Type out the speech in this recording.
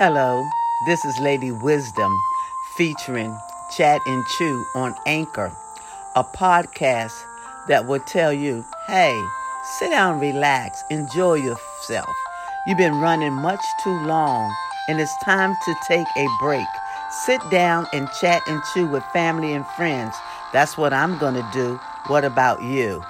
Hello, this is Lady Wisdom featuring Chat-N-Chew on Anchor, a podcast that will tell you, hey, sit down, relax, enjoy yourself. You've been running much too long, and it's time to take a break. Sit down and chat and chew with family and friends. That's what I'm going to do. What about you?